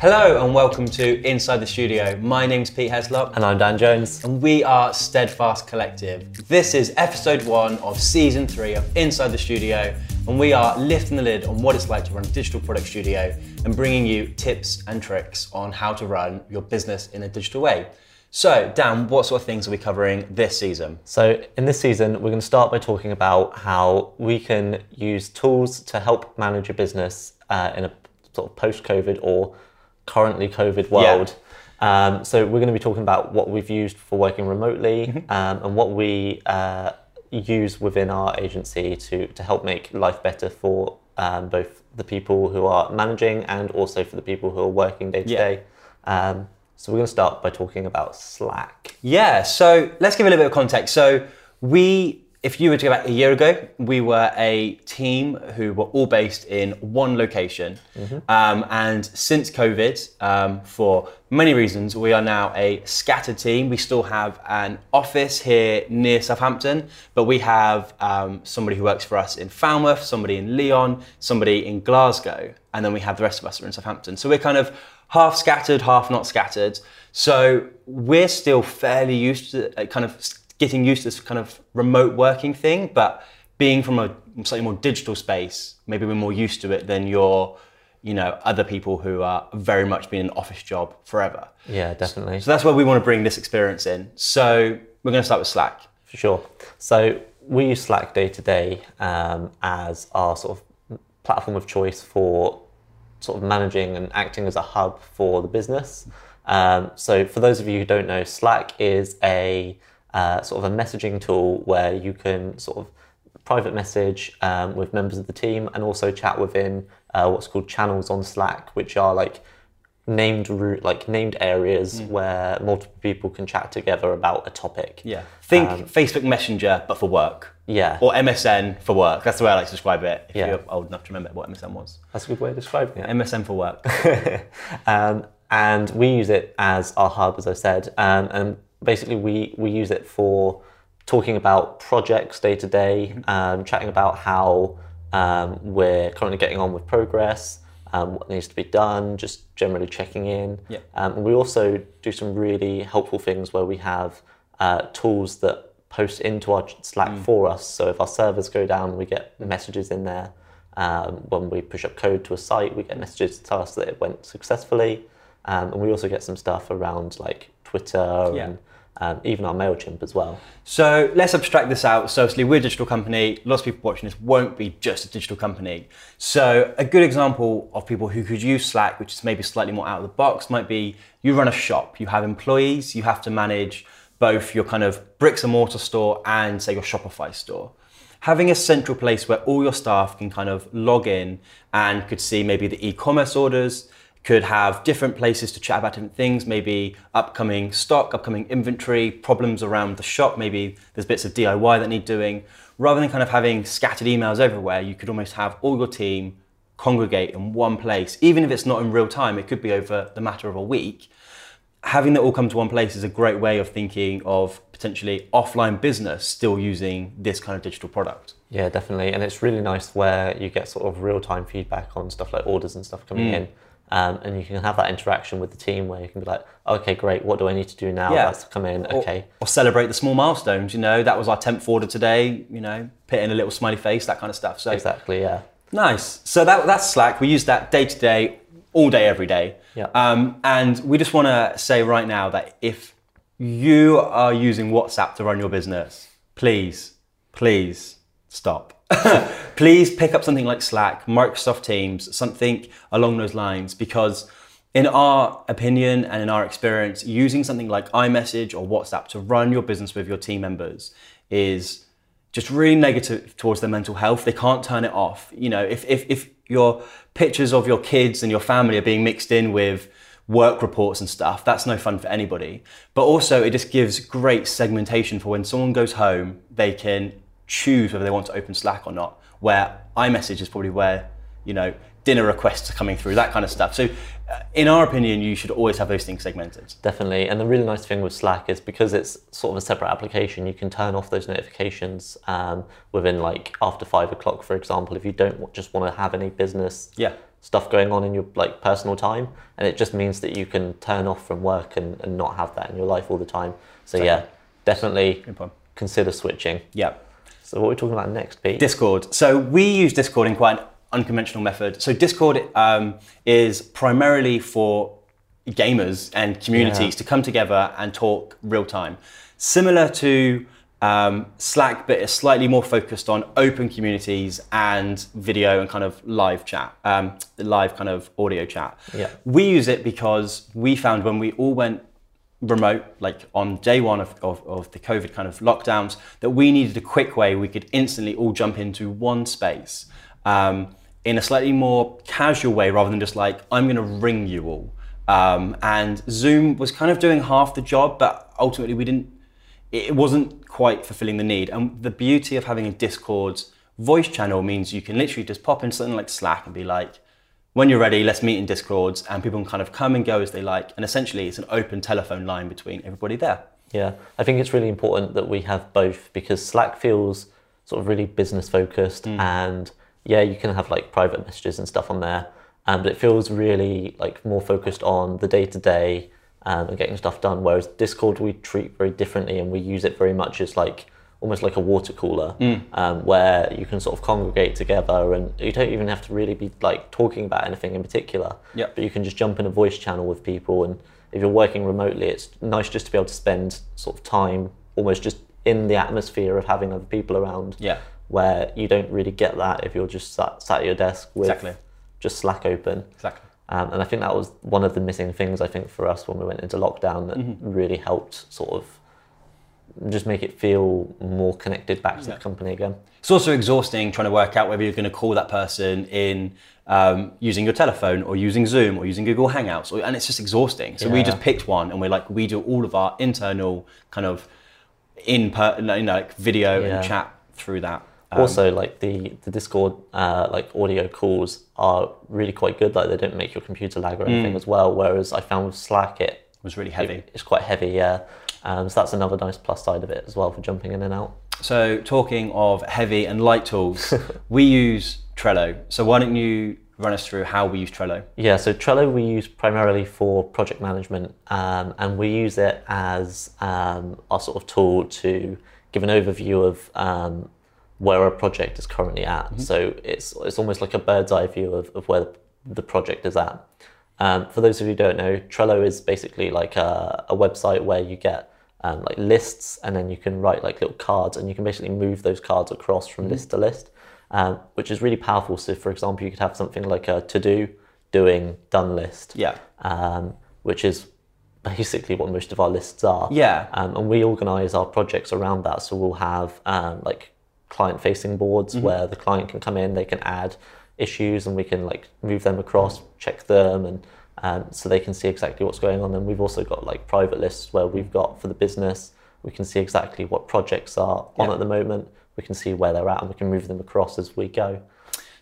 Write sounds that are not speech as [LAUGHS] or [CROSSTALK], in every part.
Hello and welcome to Inside the Studio. My name's Pete Heslop And I'm Dan Jones. and we are Steadfast Collective. This is episode one of season three of Inside the Studio, and we are lifting the lid on what it's like to run a digital product studio and bringing you tips and tricks on how to run your business in a digital way. So, Dan, what sort of things are we covering this season? So, in this season, we're going to start by talking about how we can use tools to help manage your business uh, in a sort of post COVID or currently COVID world. Um, so, we're going to be talking about what we've used for working remotely um, and what we uh, use within our agency to, to help make life better for um, both the people who are managing and also for the people who are working day to day. Um, So, we're going to start by talking about Slack. Yeah, so let's give a little bit of context. So we, if you were to go back a year ago, we were a team who were all based in one location. Um, and since COVID, um, for many reasons, we are now a scattered team. We still have an office here near Southampton, but we have um, somebody who works for us in Falmouth, somebody in Leon, somebody in Glasgow, and then we have the rest of us are in Southampton. So we're kind of half scattered, half not scattered. So we're still fairly used to uh, kind of getting used to this kind of remote working thing, but being from a slightly more digital space, maybe we're more used to it than your, you know, other people who are very much been an office job forever. Yeah, definitely. So that's where we want to bring this experience in. So we're going to start with Slack. For sure. So we use Slack day to day um, as our sort of platform of choice for sort of managing and acting as a hub for the business. Um, so for those of you who don't know, Slack is a uh, sort of a messaging tool where you can sort of private message um, with members of the team and also chat within uh, what's called channels on Slack, which are like named route, like named areas where multiple people can chat together about a topic. Yeah. Think Facebook Messenger, but for work. Yeah. Or MSN for work. That's the way I like to describe it. If Yeah. you're old enough to remember what MSN was. That's a good way of describing it. MSN for work. [LAUGHS] um, and we use it as our hub, as I said. Um, and basically, we, we use it for talking about projects day to day, um, chatting about how um, we're currently getting on with progress, um, what needs to be done, just generally checking in. Yeah. Um, and we also do some really helpful things where we have uh, tools that post into our Slack for us. So if our servers go down, we get messages in there. Um, when we push up code to a site, we get messages to tell us that it went successfully. Um, and we also get some stuff around like Twitter Yeah. and um, even our MailChimp as well. So let's abstract this out. So obviously we're a digital company. Lots of people watching this won't be just a digital company. So a good example of people who could use Slack, which is maybe slightly more out of the box, might be you run a shop. You have employees. You have to manage both your kind of bricks and mortar store and say your Shopify store. Having a central place where all your staff can kind of log in and could see maybe the e-commerce orders, could have different places to chat about different things, maybe upcoming stock, upcoming inventory, problems around the shop, maybe there's bits of DIY that need doing. Rather than kind of having scattered emails everywhere, you could almost have all your team congregate in one place. Even if it's not in real time, it could be over the matter of a week. Having it all come to one place is a great way of thinking of potentially offline business still using this kind of digital product. Yeah, definitely. And it's really nice where you get sort of real time feedback on stuff like orders and stuff coming mm. in. Um, and you can have that interaction with the team where you can be like, okay, great, what do I need to do now? Yeah. That's come in, Or- okay. Or, celebrate the small milestones. You know, that was our 10th order today. You know, put in a little smiley face, that kind of stuff. So Exactly, yeah. nice. So that that's Slack. We use that day to day, all day, every day. Yeah. Um, and we just want to say right now that if you are using WhatsApp to run your business, please, please stop. [LAUGHS] please pick up something like Slack, Microsoft Teams, something along those lines, because in our opinion and in our experience, using something like iMessage or WhatsApp to run your business with your team members is just really negative towards their mental health. They can't turn it off. You know, if, if, if your pictures of your kids and your family are being mixed in with work reports and stuff, that's no fun for anybody. But also, it just gives great segmentation for when someone goes home, they can choose whether they want to open Slack or not. Where iMessage is probably where you know, dinner requests are coming through, that kind of stuff. So, uh, in our opinion, you should always have those things segmented. Definitely. And the really nice thing with Slack is because it's sort of a separate application, you can turn off those notifications um, within like after five o'clock, for example, if you don't just want to have any business Yeah. stuff going on in your like personal time. And it just means that you can turn off from work and, and not have that in your life all the time. So yeah, definitely consider switching. Yeah. So what are we talking about next, Pete? Discord. So we use Discord in quite an unconventional method. So Discord um, is primarily for gamers and communities Yeah. to come together and talk real time. Similar to um, Slack, but it's slightly more focused on open communities and video and kind of live chat, um, live kind of audio chat. Yeah. We use it because we found when we all went remote, like on day one of, of, of the COVID kind of lockdowns, that we needed a quick way we could instantly all jump into one space um, in a slightly more casual way rather than just like, I'm going to ring you all. Um, and Zoom was kind of doing half the job, but ultimately we didn't, it wasn't quite fulfilling the need. And the beauty of having a Discord voice channel means you can literally just pop in something like Slack and be like, when you're ready, let's meet in Discords, and people can kind of come and go as they like. And essentially, it's an open telephone line between everybody there. Yeah, I think it's really important that we have both because Slack feels sort of really business focused, and yeah, you can have like private messages and stuff on there, um, but it feels really like more focused on the day to day and getting stuff done. Whereas Discord we treat very differently, and we use it very much as like almost like a water cooler, um, where you can sort of congregate together, and you don't even have to really be like talking about anything in particular. Yep. But you can just jump in a voice channel with people, and if you're working remotely, it's nice just to be able to spend sort of time almost just in the atmosphere of having other people around. Yeah. Where you don't really get that if you're just sat, sat at your desk with Exactly. just Slack open. Exactly. Um, and I think that was one of the missing things I think for us when we went into lockdown that Mm-hmm. really helped sort of just make it feel more connected back to Yeah. the company again. It's also exhausting trying to work out whether you're going to call that person in um, using your telephone or using Zoom or using Google Hangouts, or, and it's just exhausting. So we just picked one, and we're like, we do all of our internal kind of in per, you know, like video Yeah. and chat through that. Um, also, like the the Discord uh, like audio calls are really quite good. Like they don't make your computer lag or Mm. anything as well. Whereas I found with Slack it was really heavy. it's quite heavy. Yeah. Um, so that's another nice plus side of it as well for jumping in and out. So, talking of heavy and light tools, [LAUGHS] we use Trello. So, why don't you run us through how we use Trello? Yeah, so Trello we use primarily for project management, um, and we use it as um, our sort of tool to give an overview of um, where a project is currently at. So it's it's almost like a bird's eye view of, of where the project is at. Um, for those of you who don't know, Trello is basically like a, a website where you get um, like lists, and then you can write like little cards, and you can basically move those cards across from list to list, um, which is really powerful. So, for example, you could have something like a to do, doing, done list, Yeah. um, which is basically what most of our lists are. Yeah. Um, and we organize our projects around that. So we'll have um, like client facing boards where the client can come in, they can add issues and we can like move them across, check them and um, so they can see exactly what's going on. And we've also got like private lists where we've got for the business, we can see exactly what projects are on Yeah. at the moment. We can see where they're at and we can move them across as we go.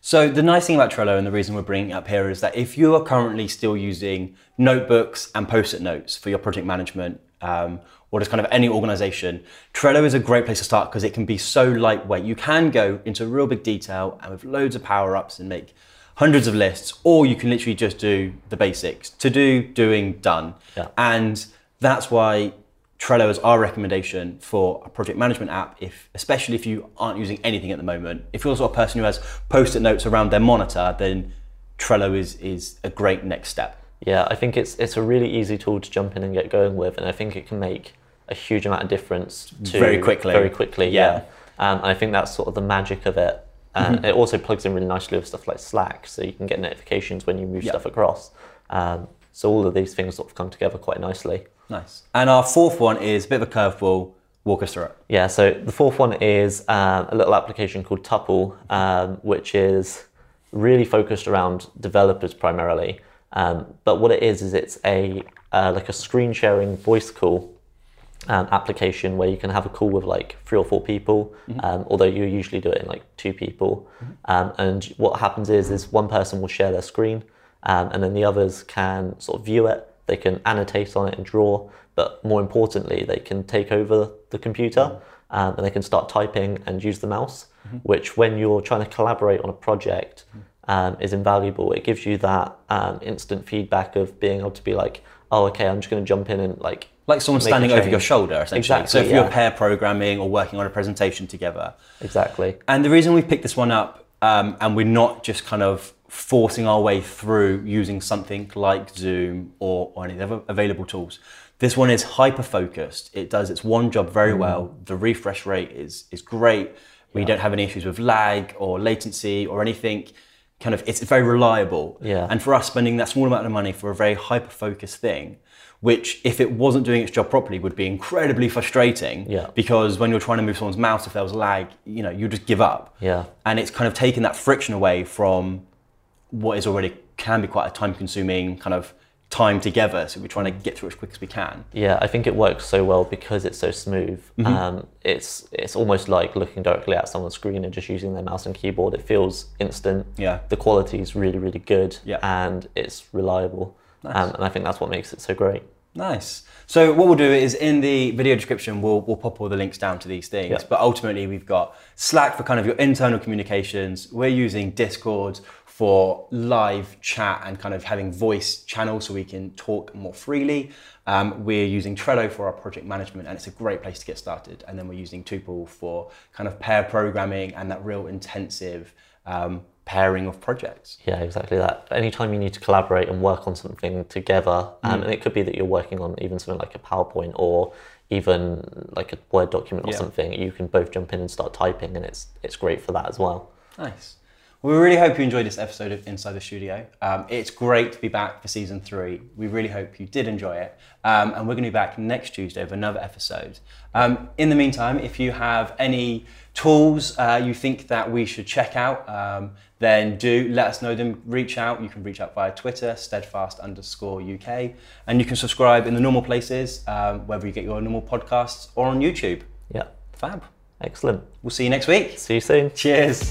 So the nice thing about Trello and the reason we're bringing it up here is that if you are currently still using notebooks and post-it notes for your project management um, or just kind of any organization, Trello is a great place to start because it can be so lightweight. You can go into real big detail and with loads of power-ups and make hundreds of lists, or you can literally just do the basics. To do, doing, done. Yeah. And that's why Trello is our recommendation for a project management app, if especially if you aren't using anything at the moment. If you're the sort of person who has post-it notes around their monitor, then Trello is is a great next step. Yeah, I think it's it's a really easy tool to jump in and get going with, and I think it can make a huge amount of difference to Very quickly. Very quickly, Yeah. yeah. Um, and I think that's sort of the magic of it. And it also plugs in really nicely with stuff like Slack, so you can get notifications when you move Yeah. stuff across. Um, so all of these things sort of come together quite nicely. Nice. And our fourth one is a bit of a curveball. Walk us through it. Yeah, so the fourth one is um, a little application called Tuple, um, which is really focused around developers primarily. Um, but what it is is it's a uh, like a screen sharing voice call um, application where you can have a call with like three or four people, um, although you usually do it in like two people. Um, and what happens is, is one person will share their screen, um, and then the others can sort of view it. They can annotate on it and draw, but more importantly, they can take over the computer um, and they can start typing and use the mouse. Which, when you're trying to collaborate on a project, um, is invaluable. It gives you that um, instant feedback of being able to be like, oh, okay, I'm just going to jump in and like Like someone standing over your shoulder, essentially. Exactly, so if you're pair programming or working on a presentation together. exactly. And the reason we picked this one up, um, and we're not just kind of forcing our way through using something like Zoom or, or any of the other available tools. This one is hyper focused. It does its one job very Mm. well. The refresh rate is is great. We don't have any issues with lag or latency or anything. Kind of, it's very reliable. Yeah. And for us, spending that small amount of money for a very hyper focused thing, which if it wasn't doing its job properly, would be incredibly frustrating. Yeah. Because when you're trying to move someone's mouse, if there was lag, you know, you just give up Yeah. and it's kind of taken that friction away from what is already can be quite a time consuming kind of time together so we're trying to get through as quick as we can Yeah, I think it works so well because it's so smooth. Mm-hmm. Um, it's it's almost like looking directly at someone's screen and just using their mouse and keyboard. It feels instant. Yeah. The quality is really really good. Yeah. And it's reliable. Um, and I think that's what makes it so great. Nice. So what we'll do is in the video description we'll, we'll pop all the links down to these things. But ultimately we've got slack for kind of your internal communications. We're using discord for live chat and kind of having voice channels so we can talk more freely. Um, we're using Trello for our project management, and it's a great place to get started. And then we're using Tuple for kind of pair programming and that real intensive um, pairing of projects. Yeah, exactly that. Anytime you need to collaborate and work on something together, um, Mm. and it could be that you're working on even something like a PowerPoint or even like a Word document or Yeah. something, you can both jump in and start typing, and it's it's great for that as well. Nice. We really hope you enjoyed this episode of Inside the Studio. Um, it's great to be back for season three. We really hope you did enjoy it. Um, and we're going to be back next Tuesday with another episode. Um, in the meantime, if you have any tools uh, you think that we should check out, um, then do let us know them. Reach out. You can reach out via Twitter, steadfast underscore UK. And you can subscribe in the normal places, um, whether you get your normal podcasts or on YouTube. Yeah, Fab. excellent. We'll see you next week. See you soon. Cheers.